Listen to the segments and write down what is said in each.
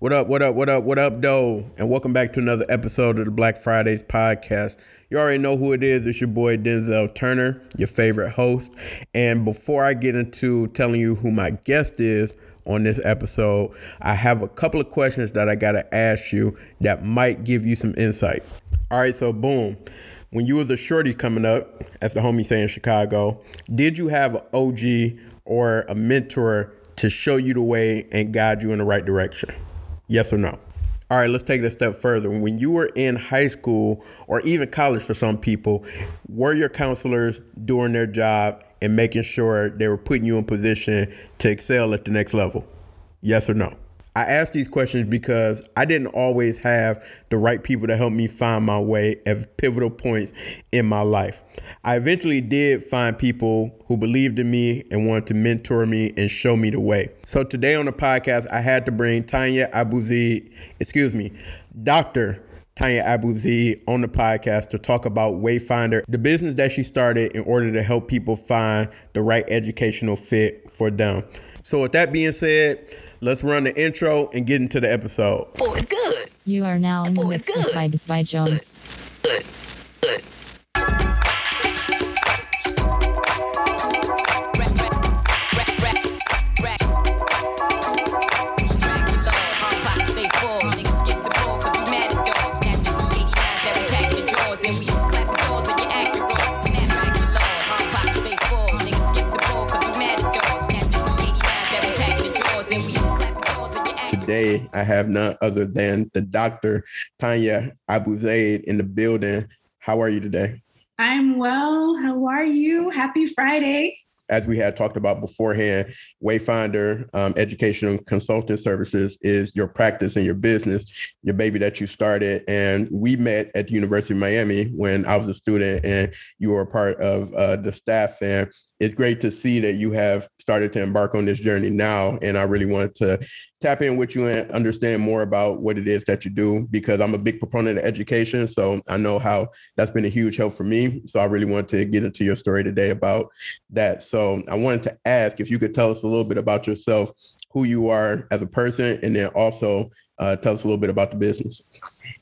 What up, what up, what up, what up, doe? And welcome back to another episode of the Black Fridays podcast. You already know who it is. It's your boy Denzell Turner, your favorite host. And before I get into telling you who my guest is on this episode, I have a couple of questions that I got to ask you that might give you some insight. All right, so boom. When you was a shorty coming up, as the homie say in Chicago, did you have an OG or a mentor to show you the way and guide you in the right direction? Yes or no? All right, let's take it a step further. When you were in high school or even college for some people, were your counselors doing their job and making sure they were putting you in position to excel at the next level? Yes or no? I ask these questions because I didn't always have the right people to help me find my way at pivotal points in my life. I eventually did find people who believed in me and wanted to mentor me and show me the way. So today on the podcast, I had to bring Tania Abouzeide, excuse me, Dr. Tania Abouzeide on the podcast to talk about Wayfinder, the business that she started in order to help people find the right educational fit for them. So with that being said, Let's run the intro and get into the episode. Oh, it's good. You are now in the Oh, mix it's with. Vibes by Jones. Good. Good. Today, I have none other than the Dr. Tania Abouzeide in the building. How are you today? I'm well. How are you? Happy Friday. As we had talked about beforehand, Wayfinder um, Educational Consulting Services is your practice and your business, your baby that you started. And we met at the University of Miami when I was a student and you were a part of uh, the staff. And it's great to see that you have started to embark on this journey now. And I really wanted to tap in with you and understand more about what it is that you do because I'm a big proponent of education. So I know how that's been a huge help for me. So I really wanted to get into your story today about that. So I wanted to ask if you could tell us a little bit about yourself, who you are as a person, and then also uh, tell us a little bit about the business.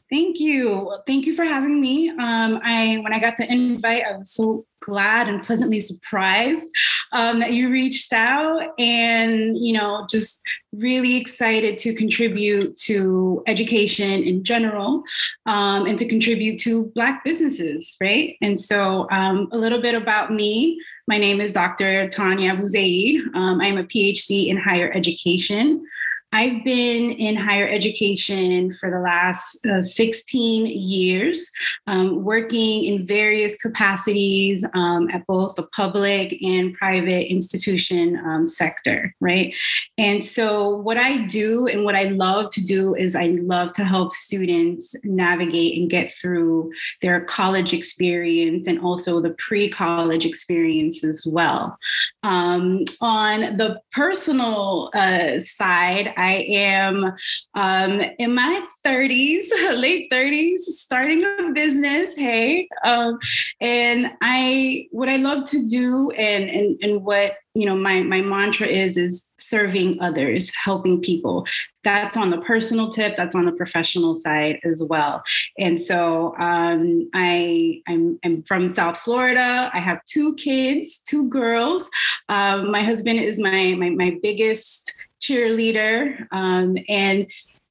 Thank you. Thank you for having me. Um, I when I got the invite, I was so glad and pleasantly surprised um, that you reached out, and you know, just really excited to contribute to education in general, um, and to contribute to Black businesses, right? And so, um, a little bit about me. My name is Dr. Tania Abouzeide. Um, I am a PhD in higher education. I've been in higher education for the last uh, 16 years, um, working in various capacities um, at both the public and private institution um, sector, right? And so, what I do and what I love to do is I love to help students navigate and get through their college experience and also the pre college experience as well. Um, on the personal uh, side, I am um, in my 30s, late 30s, starting a business. Hey, um, and I what I love to do and and and what you know my my mantra is is serving others, helping people. That's on the personal tip. That's on the professional side as well. And so um, I I'm, I'm from South Florida. I have two kids, two girls. Um, my husband is my my, my biggest cheerleader, um, and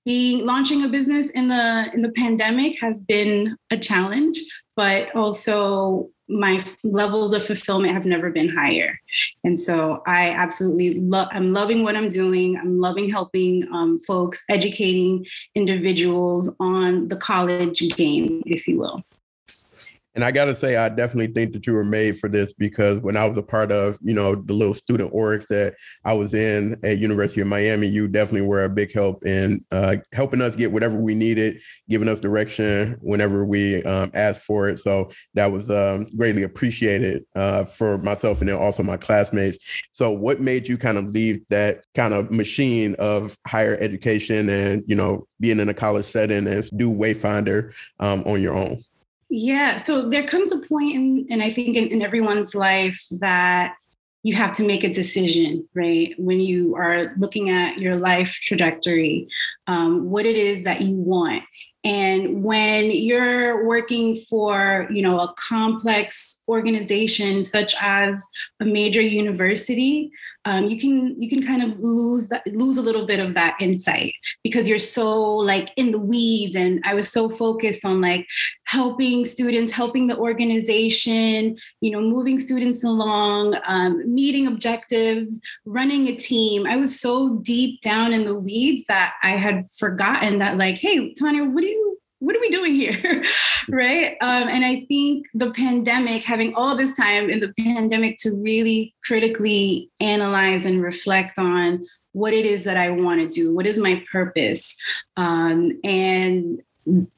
being launching a business in the in the pandemic has been a challenge, but also my levels of fulfillment have never been higher. And so I absolutely love, I'm loving what I'm doing. I'm loving helping um, folks, educating individuals on the college game, if you will. And I got to say, I definitely think that you were made for this because when I was a part of, you know, the little student orgs that I was in at University of Miami, you definitely were a big help in uh, helping us get whatever we needed, giving us direction whenever we um, asked for it. So that was um, greatly appreciated uh, for myself and then also my classmates. So what made you kind of leave that kind of machine of higher education and, you know, being in a college setting and do Wayfinder um, on your own? Yeah. So there comes a point in, and I think in, in everyone's life that you have to make a decision, right? When you are looking at your life trajectory, um, what it is that you want. And when you're working for, you know, a complex organization such as a major university, um, you can you can kind of lose that lose a little bit of that insight because you're so like in the weeds. And I was so focused on like helping students, helping the organization, you know, moving students along, um, meeting objectives, running a team. I was so deep down in the weeds that I had forgotten that like, hey, Tania, what do you what are we doing here? Right? Um, and i think the pandemic having all this time in the pandemic to really critically analyze and reflect on what it is that i want to do what is my purpose? Um, and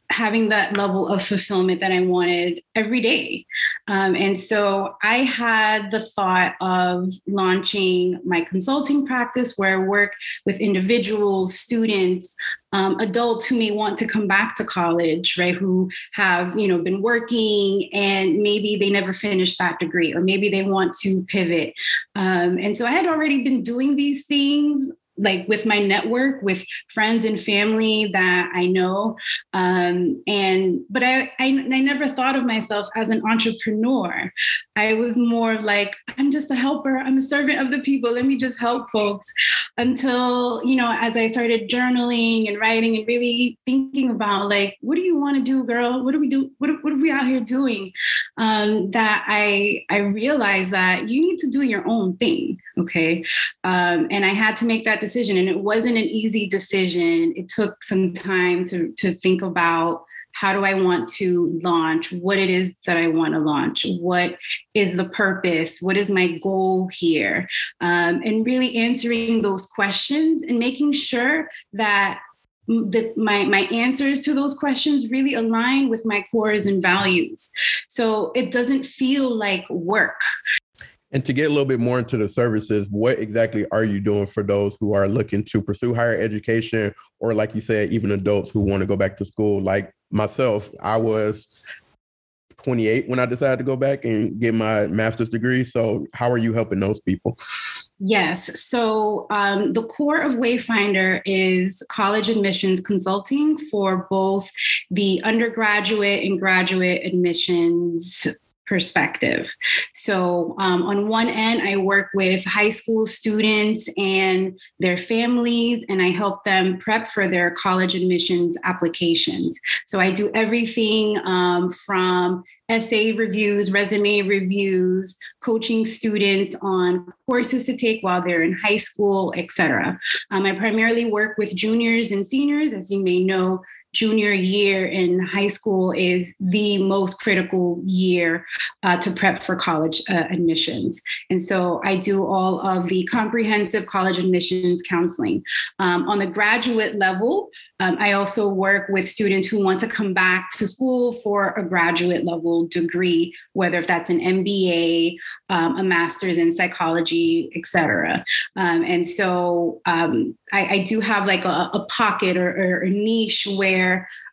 having that level of fulfillment that I wanted every day. Um, and so I had the thought of launching my consulting practice where I work with individuals, students, um, adults who may want to come back to college, right? Who have, you know, been working and maybe they never finished that degree or maybe they want to pivot. Um, and so I had already been doing these things like with my network with friends and family that i know um, and but I, I, I never thought of myself as an entrepreneur. I was more like i'm just a helper. I'm a servant of the people. Let me just help folks. Until you know as i started journaling and writing and really thinking about like what do you want to do girl? What do we do? What, what are we out here doing? Um, that i i realized that you need to do your own thing okay? Um, and i had to make that decision and it wasn't an easy decision. It took some time to to think about how do I want to launch, what it is that I want to launch, what is the purpose, what is my goal here, um, and really answering those questions and making sure that the, my my answers to those questions really align with my cores and values. So it doesn't feel like work and to get a little bit more into the services, what exactly are you doing for those who are looking to pursue higher education or like you said, even adults who want to go back to school? Like myself, I was 28 when I decided to go back and get my master's degree. So how are you helping those people? Yes. So um, the core of Wayfinder is college admissions consulting for both the undergraduate and graduate admissions perspective. So, um, on one end, I work with high school students and their families, and I help them prep for their college admissions applications. So, I do everything um, from essay reviews, resume reviews, coaching students on courses to take while they're in high school, etc. Um, I primarily work with juniors and seniors. As you may know, junior year in high school is the most critical year uh, to prep for college uh, admissions. And so I do all of the comprehensive college admissions counseling. Um, on the graduate level, um, I also work with students who want to come back to school for a graduate level degree, whether if that's an MBA, um, a master's in psychology, et cetera. Um, and so um, I, I, do have like a, a pocket or, or a niche where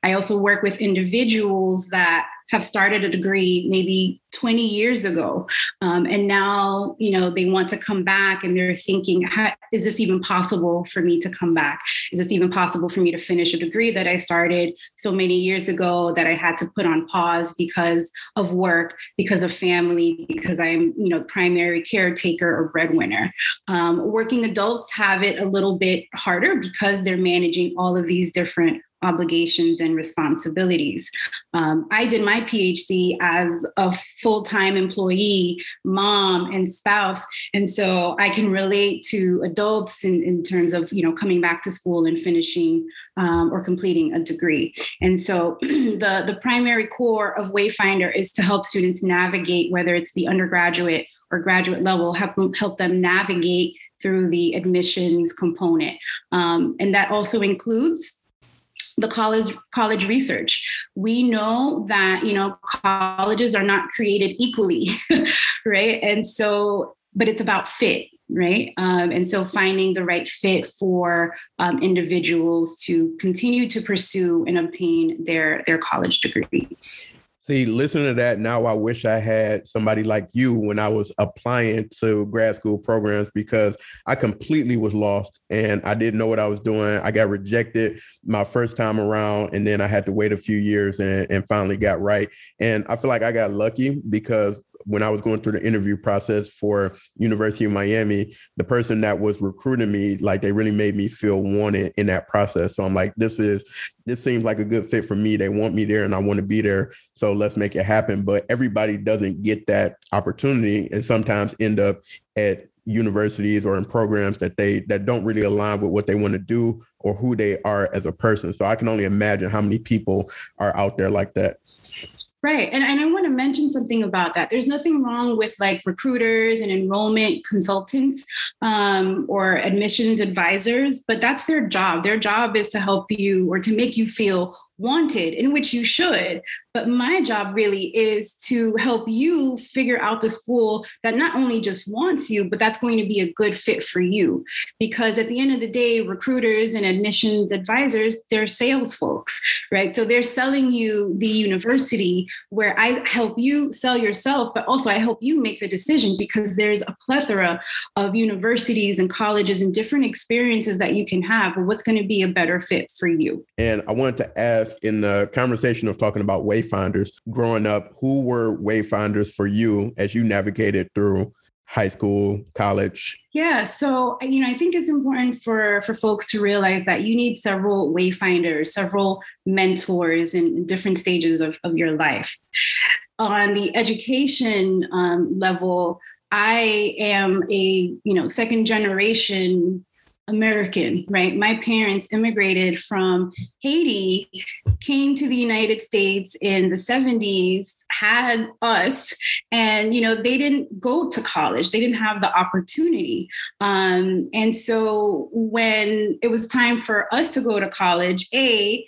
I also work with individuals that have started a degree maybe 20 years ago um, and now you know they want to come back and they're thinking is this even possible for me to come back? Is this even possible for me to finish a degree that i started so many years ago that i had to put on pause because of work because of family because i'm you know primary caretaker or breadwinner? Um, working adults have it a little bit harder because they're managing all of these different obligations and responsibilities. Um, I did my PhD as a full time employee, mom, and spouse. And so I can relate to adults in, in terms of, you know, coming back to school and finishing um, or completing a degree. And so the, the primary core of Wayfinder is to help students navigate, whether it's the undergraduate or graduate level, help, help them navigate through the admissions component. Um, and that also includes the college college research. We know that you know colleges are not created equally right? And so but it's about fit right? Um, and so finding the right fit for um, individuals to continue to pursue and obtain their their college degree See, listening to that now, I wish I had somebody like you when I was applying to grad school programs because I completely was lost and I didn't know what I was doing. I got rejected my first time around, and then I had to wait a few years and, and finally got right. And I feel like I got lucky because when I was going through the interview process for University of Miami, the person that was recruiting me, like they really made me feel wanted in that process. So I'm like, this is this seems like a good fit for me. They want me there and I want to be there. So let's make it happen. But everybody doesn't get that opportunity and sometimes end up at universities or in programs that they that don't really align with what they want to do or who they are as a person. So I can only imagine how many people are out there like that. Right. And, and I want to mention something about that. There's nothing wrong with like recruiters and enrollment consultants um, or admissions advisors, but that's their job. Their job is to help you or to make you feel wanted, in which you should. But my job really is to help you figure out the school that not only just wants you, but that's going to be a good fit for you. Because at the end of the day, recruiters and admissions advisors, they're sales folks, right? So they're selling you the university where I help you sell yourself, but also I help you make the decision because there's a plethora of universities and colleges and different experiences that you can have. What's going to be a better fit for you? And I wanted to ask in the conversation of talking about wayfinders growing up, who were wayfinders for you as you navigated through high school, college? Yeah, so you know, I think it's important for for folks to realize that you need several wayfinders, several mentors in different stages of, of your life. On the education um, level, I am a you know second generation American, right? My parents immigrated from Haiti, came to the United States in the 70s, had us, and you know, they didn't go to college. They didn't have the opportunity. Um, and so when it was time for us to go to college, A,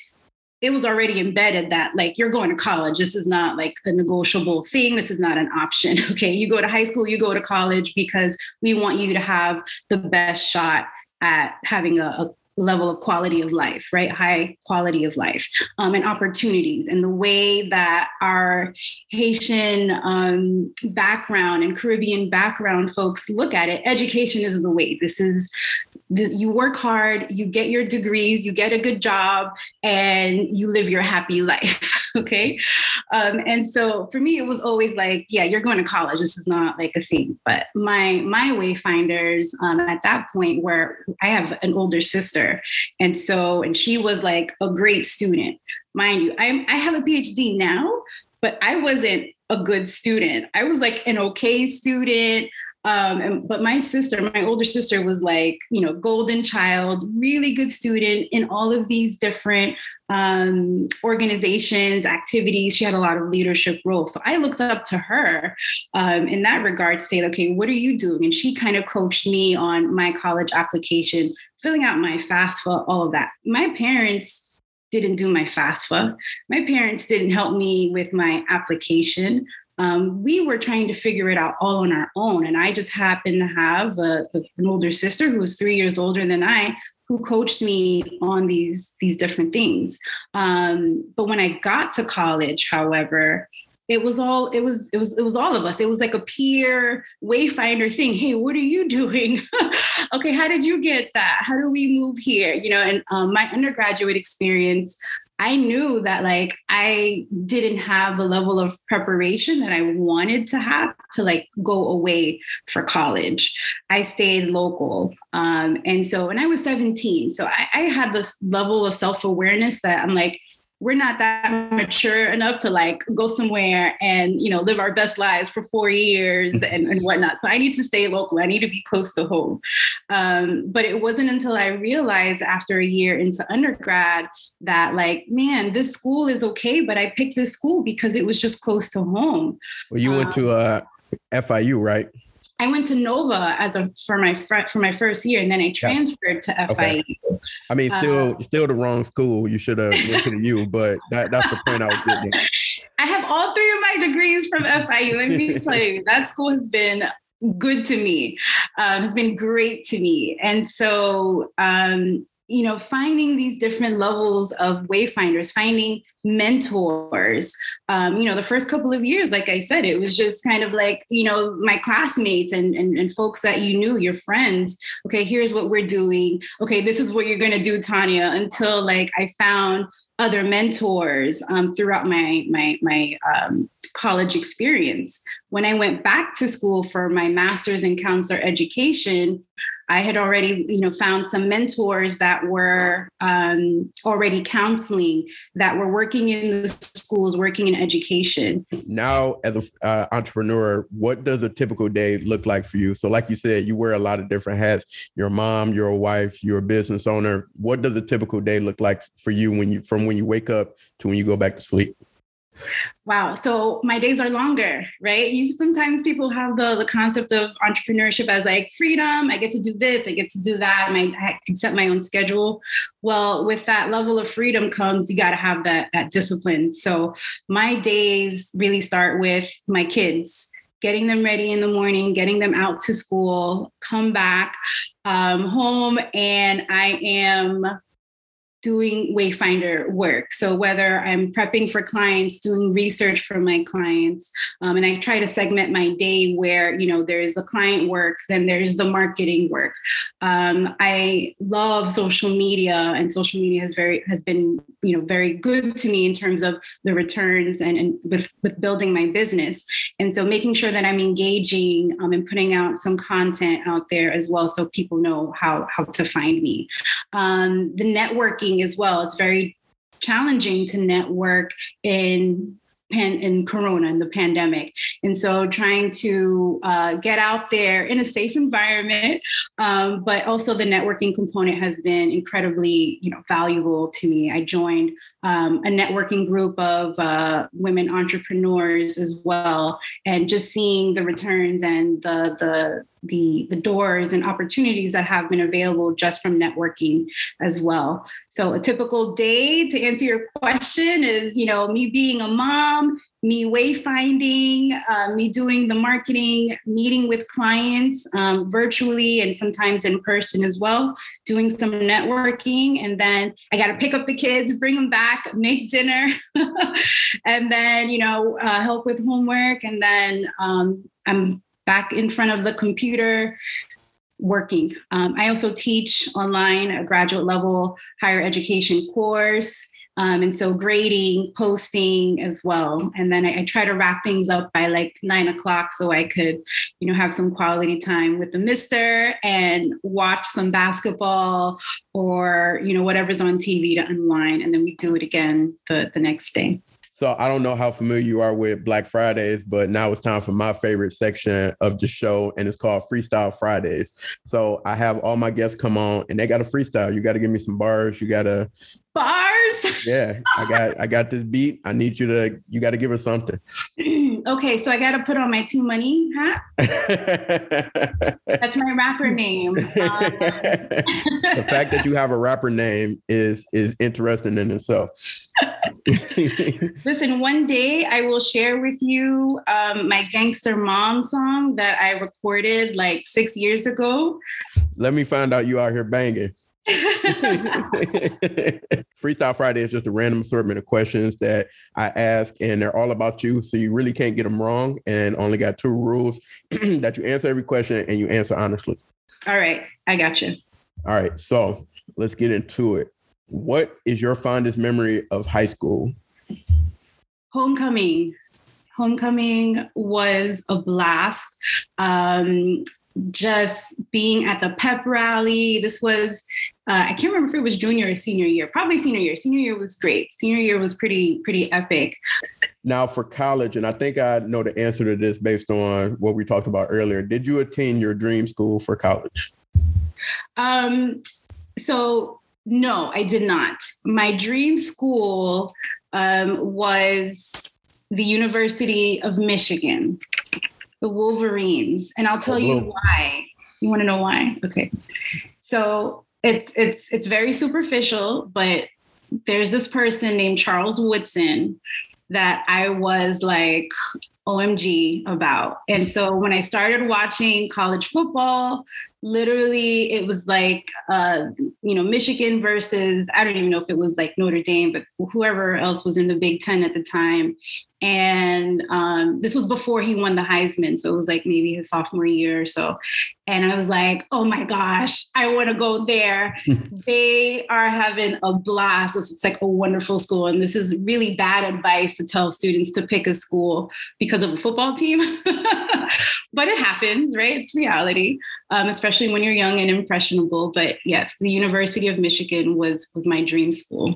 it was already embedded that like you're going to college this is not like a negotiable thing this is not an option okay you go to high school you go to college because we want you to have the best shot at having a, a level of quality of life, right? High quality of life um, and opportunities. And the way that our Haitian um, background and Caribbean background folks look at it, education is the way. This is this, you work hard, you get your degrees, you get a good job, and you live your happy life. okay. Um, and so for me, it was always like, yeah, you're going to college. This is not like a thing. But my my wayfinders um, at that point, where I have an older sister, and so and she was like a great student, mind you. I I have a PhD now, but I wasn't a good student. I was like an okay student. Um, and, but my sister, my older sister, was like, you know, golden child, really good student in all of these different um, organizations, activities. She had a lot of leadership roles. So I looked up to her um, in that regard to say, okay, what are you doing? And she kind of coached me on my college application, filling out my FAFSA, all of that. My parents didn't do my FAFSA. My parents didn't help me with my application um, we were trying to figure it out all on our own. And I just happened to have a, an older sister who was three years older than I, who coached me on these these different things. Um, but when I got to college, however, it was all it was it was it was all of us. It was like a peer wayfinder thing. Hey what are you doing? Okay how did you get that? How do we move here? You know and um, my undergraduate experience I knew that like I didn't have the level of preparation that I wanted to have to like go away for college. I stayed local. Um, and so when I was 17, so I, I had this level of self awareness that I'm like, we're not that mature enough to like go somewhere and you know live our best lives for four years and, and whatnot. So i need to stay local. I need to be close to home. Um, but it wasn't until i realized after a year into undergrad that like man this school is okay but i picked this school because it was just close to home. Well you went um, to uh, fiu right I went to Nova as a for my fr- for my first year, and then I transferred to FIU. Okay. I mean, still uh, still the wrong school. You should have went to you, but that, that's the point I was getting. At. I have all three of my degrees from FIU. Let me tell you, that school has been good to me. Um, it's been great to me, and so um, you know, finding these different levels of wayfinders, finding mentors. Um, you know, the first couple of years, like I said, it was just kind of like, you know, my classmates and, and, and folks that you knew, your friends. Okay, here's what we're doing. Okay, this is what you're going to do, Tania, until like I found other mentors um, throughout my, my, my, um, college experience. When I went back to school for my master's in counselor education, I had already, you know, found some mentors that were um, already counseling, that were working in the schools, working in education. Now, as an uh, entrepreneur, what does a typical day look like for you? So, like you said, you wear a lot of different hats. You're a mom, you're a wife, you're a business owner. What does a typical day look like for you when you from when you wake up to when you go back to sleep? Wow. So my days are longer, right? You sometimes people have the the concept of entrepreneurship as like freedom. I get to do this, I get to do that. My, I can set my own schedule. Well, with that level of freedom comes you got to have that that discipline. So my days really start with my kids getting them ready in the morning, getting them out to school, come back um, home, and I am doing Wayfinder work. So whether I'm prepping for clients, doing research for my clients, um, and I try to segment my day where you know there's the client work, then there's the marketing work. Um, I love social media, and social media has very has been you know very good to me in terms of the returns and, and with with building my business. And so making sure that I'm engaging um, and putting out some content out there as well, so people know how how to find me. Um, the networking as well. It's very challenging to network in pan in corona and the pandemic and so trying to uh, get out there in a safe environment um, but also the networking component has been incredibly you know valuable to me i joined um, a networking group of uh, women entrepreneurs as well and just seeing the returns and the the the, the doors and opportunities that have been available just from networking as well. So a typical day to answer your question is, you know, me being a mom, me wayfinding, uh, me doing the marketing, meeting with clients um, virtually and sometimes in person as well, doing some networking. And then I got to pick up the kids, bring them back, make dinner, and then, you know, uh, help with homework. And then um, I'm back in front of the computer working. Um, I also teach online a graduate level higher education course. Um, and so grading, posting as well. And then I, I, try to wrap things up by like nine o'clock so I could, you know, have some quality time with the mister and watch some basketball or, you know, whatever's on TV to unwind. And then we do it again the, the next day. So I don't know how familiar you are with Black Fridays, but now it's time for my favorite section of the show, and it's called Freestyle Fridays. So I have all my guests come on, and they got a freestyle. You got to give me some bars. You got to bars. Yeah, I got I got this beat. I need you to you got to give her something. okay, so I got to put on my T Money hat. That's my rapper name. Um, the fact that you have a rapper name is is interesting in itself. Listen, one day I will share with you um, my Gangster Mom song that I recorded like six years ago. Let me find out you out here banging. Freestyle Friday is just a random assortment of questions that I ask, and they're all about you. So you really can't get them wrong, and only got two rules that you answer every question and you answer honestly. All right, I got you. All right, so let's get into it. What is your fondest memory of high school? Homecoming. Homecoming was a blast. Um, just being at the pep rally. This was, uh, I can't remember if it was junior or senior year, probably senior year. Senior year was great. Senior year was pretty, pretty epic. Now for college, and I think I know the answer to this based on what we talked about earlier. Did you attend your dream school for college? Um, so no, I did not. My dream school um, was the University of Michigan the Wolverines, and I'll tell oh, you why. You want to know why? Okay. So it's it's it's very superficial, but there's this person named Charles Woodson that I was like OMG about. And so when I started watching college football, literally it was like uh, you know michigan versus i don't even know if it was like notre dame but whoever else was in the big ten at the time. And um, this was before he won the heisman so it was like maybe his sophomore year or so. And i was like oh my gosh i want to go there. They are having a blast. It's like a wonderful school and this is really bad advice to tell students to pick a school because of a football team but it happens right it's reality um, especially when you're young and impressionable. But yes, the University of Michigan was was my dream school.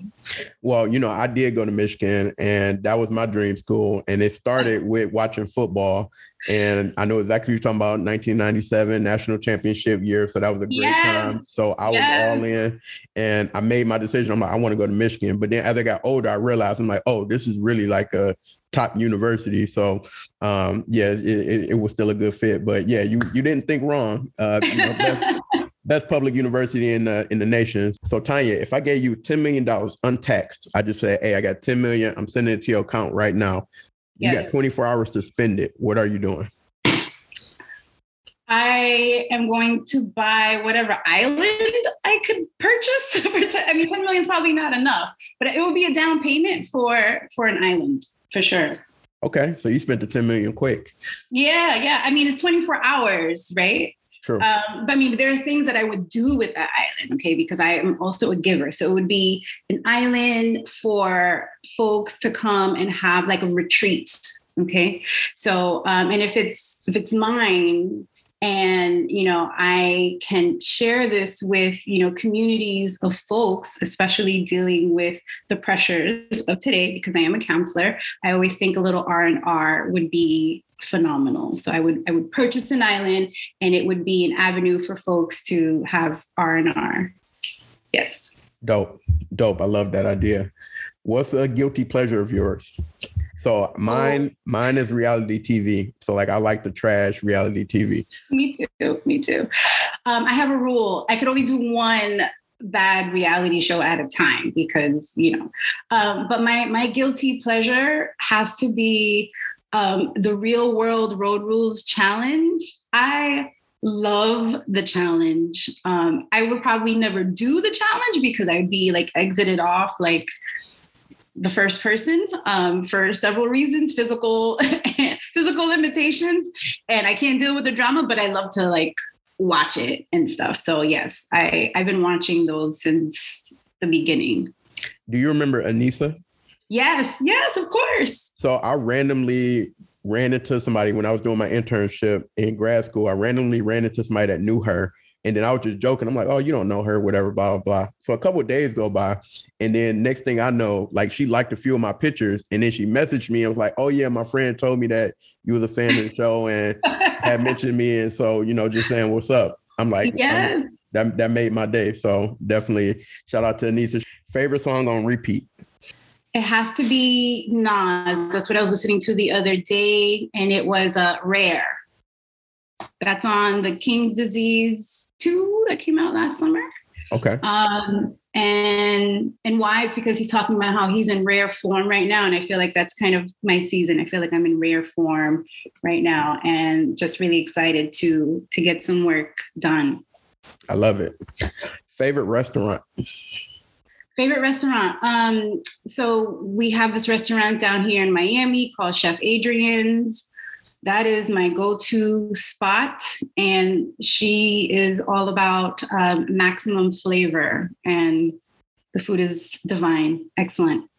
Well, you know, I did go to Michigan, and that was my dream school. And it started with watching football. And I know exactly what you're talking about 1997 national championship year. So that was a great yes. time. So I was yes. all in and I made my decision. I'm like, I want to go to Michigan. But then as I got older, I realized I'm like, oh, this is really like a top university. So um, yeah, it, it, it, was still a good fit. But yeah, you you didn't think wrong. Uh, you know, best, best public university in the in the nation. So Tania, if I gave you ten million dollars untaxed, I just say, hey, I got ten million. I'm sending it to your account right now. You yes. got 24 hours to spend it. What are you doing? I am going to buy whatever island I could purchase. I mean, 10 million is probably not enough, but it would be a down payment for for an island for sure. Okay, so you spent the 10 million quick. Yeah, yeah. I mean, it's 24 hours, right? Sure. Um, but I mean, there are things that I would do with that island, okay, because I am also a giver. So it would be an island for folks to come and have like a retreat. Okay. So um, and if it's if it's mine, and you know i can share this with you know communities of folks especially dealing with the pressures of today because i am a counselor. I always think a little r&r would be phenomenal. So i would i would purchase an island and it would be an avenue for folks to have r&r yes. Dope. Dope. I love that idea. What's a guilty pleasure of yours so mine, oh. mine is reality TV. So like I like the trash reality TV. Me too. Me too. Um, I have a rule. I could only do one bad reality show at a time because you know. Um, but my my guilty pleasure has to be um, the Real World Road Rules Challenge. I love the challenge. Um, I would probably never do the challenge because I'd be like exited off like the first person um, for several reasons physical physical limitations. And i can't deal with the drama but i love to like watch it and stuff. So yes i i've been watching those since the beginning. Do you remember Aneesa? Yes yes of course. So i randomly ran into somebody when i was doing my internship in grad school. I randomly ran into somebody that knew her and then I was just joking. I'm like, oh, you don't know her, whatever, blah, blah, blah. So a couple days go by. And then next thing I know, like she liked a few of my pictures. And then she messaged me and was like, oh, yeah, my friend told me that you was a fan of the show and had mentioned me. And so, you know, just saying what's up. I'm like, yeah. I'm, that, that made my day. So definitely shout out to Aneesa. Favorite song on repeat? It has to be Nas. That's what I was listening to the other day. And it was uh, Rare. That's on the King's Disease two that came out last summer. Okay. Um, and and why? It's because he's talking about how he's in rare form right now, and I feel like that's kind of my season. I feel like I'm in rare form right now, and just really excited to to get some work done. I love it. Favorite restaurant. Favorite restaurant. Um, so we have this restaurant down here in Miami called Chef Adrianne's that is my go-to spot. And she is all about um, maximum flavor and the food is divine. Excellent.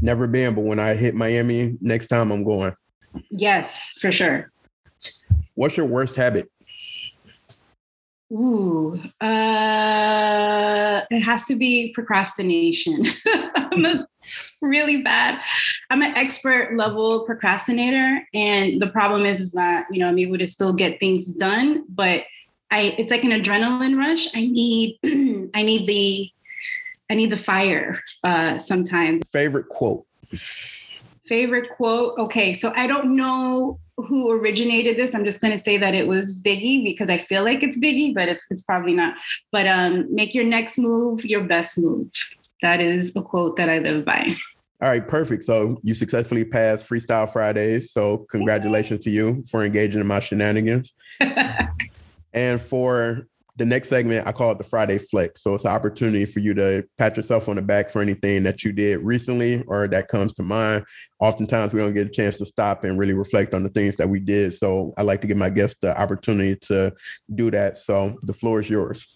Never been but when i hit miami next time i'm going. Yes for sure. What's your worst habit Ooh, uh, it has to be procrastination. really bad. I'm an expert level procrastinator, and the problem is, is that you know I'm able to still get things done, but I it's like an adrenaline rush. I need I need the I need the fire uh, sometimes. Favorite quote. Favorite quote. Okay, so I don't know who originated this. I'm just going to say that it was Biggie because I feel like it's Biggie, but it's, it's probably not. But um, make your next move your best move. That is a quote that I live by. All right, perfect. So you successfully passed Freestyle Fridays. So congratulations to you for engaging in my shenanigans. and for the next segment, I call it the Friday Flex. So it's an opportunity for you to pat yourself on the back for anything that you did recently or that comes to mind. Oftentimes, we don't get a chance to stop and really reflect on the things that we did. So I like to give my guests the opportunity to do that. So the floor is yours.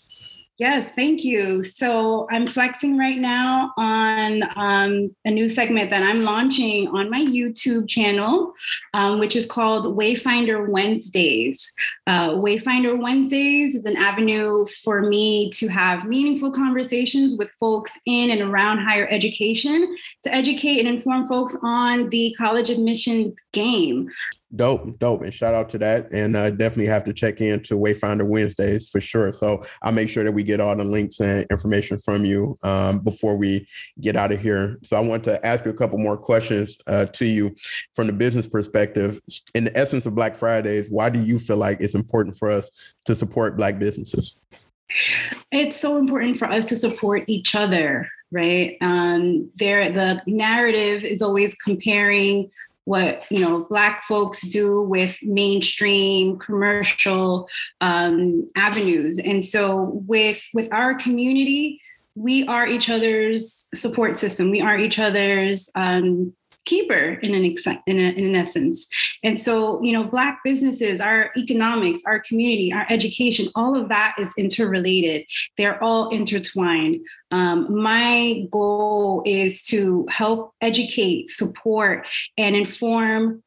Yes, thank you. So I'm flexing right now on um, a new segment that I'm launching on my YouTube channel, um, which is called Wayfinder Wednesdays. Uh, Wayfinder Wednesdays is an avenue for me to have meaningful conversations with folks in and around higher education to educate and inform folks on the college admission game. Dope, dope, and shout out to that. And uh, definitely have to check in to Wayfinder Wednesdays for sure. So I'll make sure that we get all the links and information from you um, before we get out of here. So I want to ask you a couple more questions uh, to you from the business perspective. In the essence of Black Fridays, why do you feel like it's important for us to support Black businesses? It's so important for us to support each other, right? Um, there, the narrative is always comparing what you know black folks do with mainstream commercial um, avenues. And so with with our community we are each other's support system. We are each other's um, keeper in an in, a, in an essence. And so you know black businesses our economics our community our education all of that is interrelated. They're all intertwined. Um, my goal is to help educate support and inform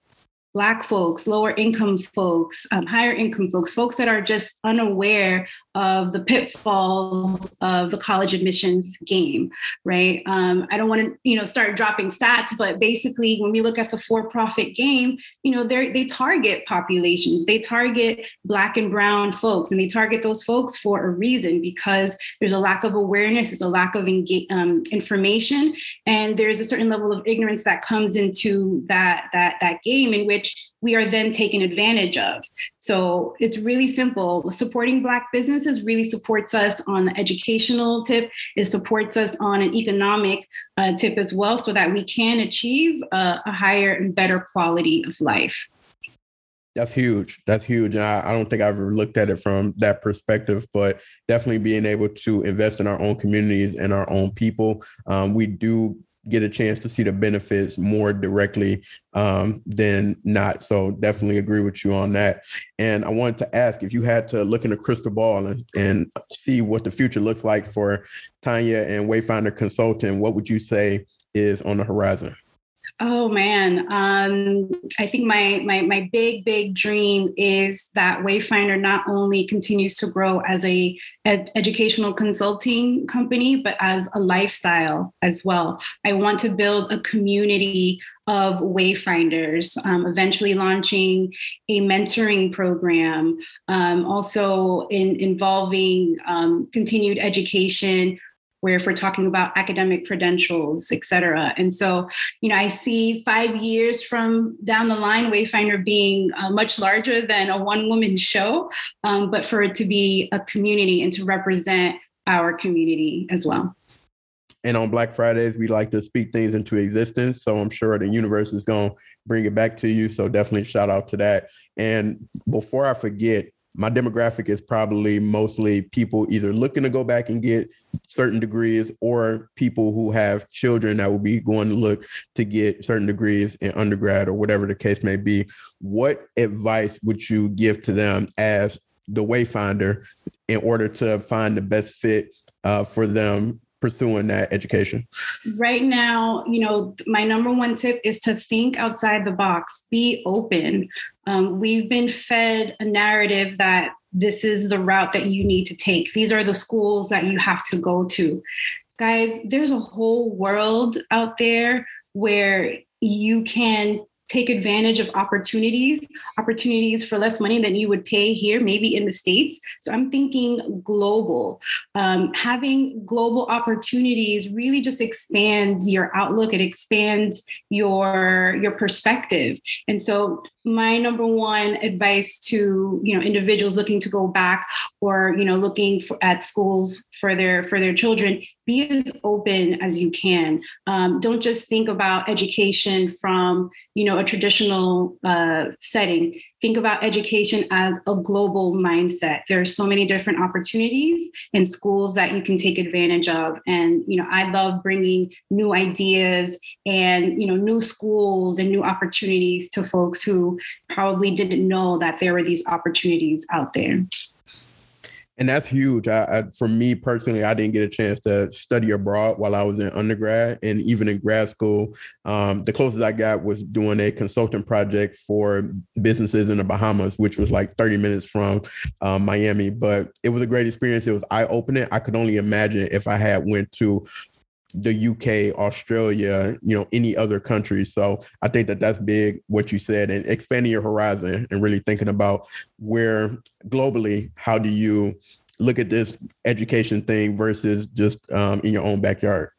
Black folks, lower income folks, um, higher income folks, folks that are just unaware of the pitfalls of the college admissions game, right? Um, I don't want to, you know, start dropping stats, but basically, when we look at the for-profit game, you know, they they target populations, they target Black and Brown folks, and they target those folks for a reason because there's a lack of awareness, there's a lack of um, information, and there's a certain level of ignorance that comes into that that that game in which we are then taken advantage of. So it's really simple. Supporting Black businesses really supports us on the educational tip. It supports us on an economic uh, tip as well, so that we can achieve a, a higher and better quality of life. That's huge. That's huge. And I, I, don't think I've ever looked at it from that perspective, but definitely being able to invest in our own communities and our own people. Um, we do get a chance to see the benefits more directly um, than not. So definitely agree with you on that. And I wanted to ask if you had to look in a crystal ball and, and see what the future looks like for Tania and Wayfinder Consulting, what would you say is on the horizon? Oh man, um, I think my my my big big dream is that Wayfinder not only continues to grow as a ed- educational consulting company, but as a lifestyle as well. I want to build a community of Wayfinders, um, eventually launching a mentoring program, um, also in, involving um, continued education where if we're talking about academic credentials, et cetera. And so, you know, I see five years from down the line, Wayfinder being uh, much larger than a one woman show, um, but for it to be a community and to represent our community as well. And on Black Fridays, we like to speak things into existence. So I'm sure the universe is going to bring it back to you. So definitely shout out to that. And before I forget, my demographic is probably mostly people either looking to go back and get certain degrees or people who have children that will be going to look to get certain degrees in undergrad or whatever the case may be. What advice would you give to them as the wayfinder in order to find the best fit uh, for them pursuing that education? Right now, you know, my number one tip is to think outside the box, be open. Um, we've been fed a narrative that this is the route that you need to take. These are the schools that you have to go to. Guys, there's a whole world out there where you can take advantage of opportunities, opportunities for less money than you would pay here, maybe in the States. So I'm thinking global. Um, having global opportunities really just expands your outlook, it expands your, your perspective. And so my number one advice to you know individuals looking to go back or you know looking for, at schools for their for their children be as open as you can um, don't just think about education from you know a traditional uh, setting. Think about education as a global mindset. There are so many different opportunities in schools that you can take advantage of. And you know i love bringing new ideas and you know new schools and new opportunities to folks who probably didn't know that there were these opportunities out there and that's huge. I, I, for me personally, I didn't get a chance to study abroad while I was in undergrad, and even in grad school, um, the closest I got was doing a consulting project for businesses in the Bahamas, which was like 30 minutes from um, Miami. But it was a great experience. It was eye opening. I could only imagine if I had went to the UK, Australia, you know, any other country. So I think that that's big what you said and expanding your horizon and really thinking about where globally, how do you look at this education thing versus just um, in your own backyard?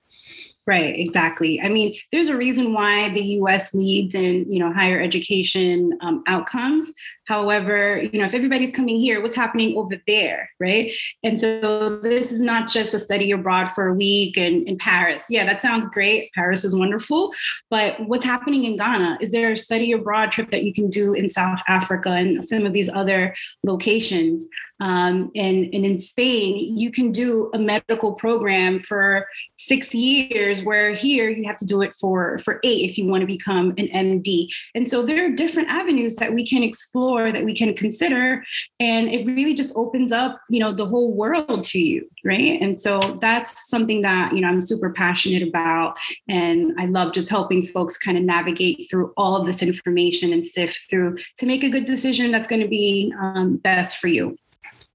Right, exactly. I mean, there's a reason why the U.S. leads in you know higher education um, outcomes. However, you know, if everybody's coming here, what's happening over there, right? And so this is not just a study abroad for a week in, in Paris. Yeah, that sounds great. Paris is wonderful. But what's happening in Ghana? Is there a study abroad trip that you can do in South Africa and some of these other locations? Um, and, and in Spain, you can do a medical program for six years, where here you have to do it for, for eight if you want to become an MD. And so there are different avenues that we can explore that we can consider and it really just opens up you know the whole world to you right and so that's something that you know i'm super passionate about and i love just helping folks kind of navigate through all of this information and sift through to make a good decision that's going to be um, best for you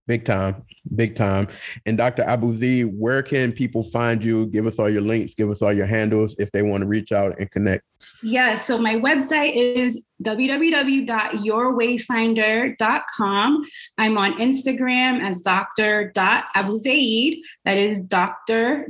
Big time, big time. And Dr. Abu Z, where can people find you? Give us all your links, give us all your handles if they want to reach out and connect. Yeah, so my website is www.yourwayfinder.com. I'm on Instagram as dr.abouzeide. That is dr.a-b-o-u-z-e-i-d-e.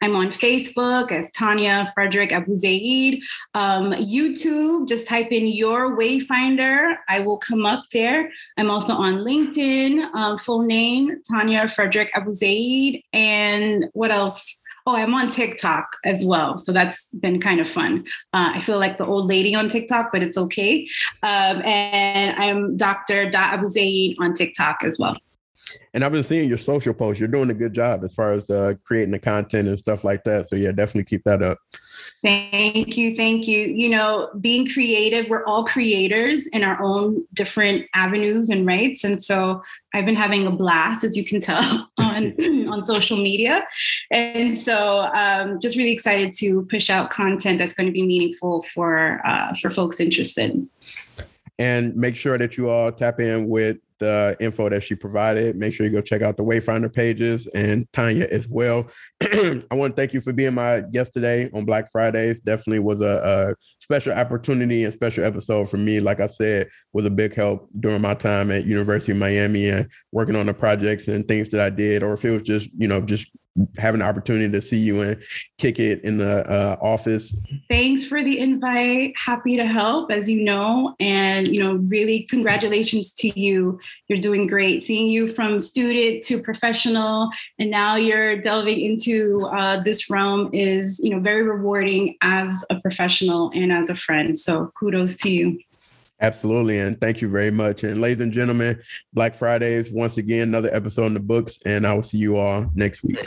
I'm on Facebook as Tania Frederick Abouzeide. Um, YouTube, just type in Your Wayfinder. I will come up there. I'm also on LinkedIn, uh, full name, Tania Frederick Abouzeide. And what else? Oh, I'm on TikTok as well. So that's been kind of fun. Uh, I feel like the old lady on TikTok, but it's okay. Um, and I'm Dr. Da Abouzeide on TikTok as well. And I've been seeing your social posts. You're doing a good job as far as uh, creating the content and stuff like that. So yeah, definitely keep that up. Thank you. Thank you. You know, being creative, we're all creators in our own different avenues and rights. And so I've been having a blast, as you can tell, on, on social media. And so um, just really excited to push out content that's going to be meaningful for uh, for folks interested. And make sure that you all tap in with the info that she provided. Make sure you go check out the Wayfinder pages and Tania as well. I want to thank you for being my guest today on Black Fridays. Definitely was a, a, special opportunity and special episode for me. Like I said, was a big help during my time at University of Miami and working on the projects and things that I did, or if it was just you know just having the opportunity to see you and kick it in the uh, office. Thanks for the invite. Happy to help, as you know, and you know, really congratulations to you. You're doing great. Seeing you from student to professional, and now you're delving into uh, this realm is you know very rewarding as a professional and as a friend. So kudos to you. Absolutely. And thank you very much. And ladies and gentlemen, Black Fridays, once again, another episode in the books. And I will see you all next week.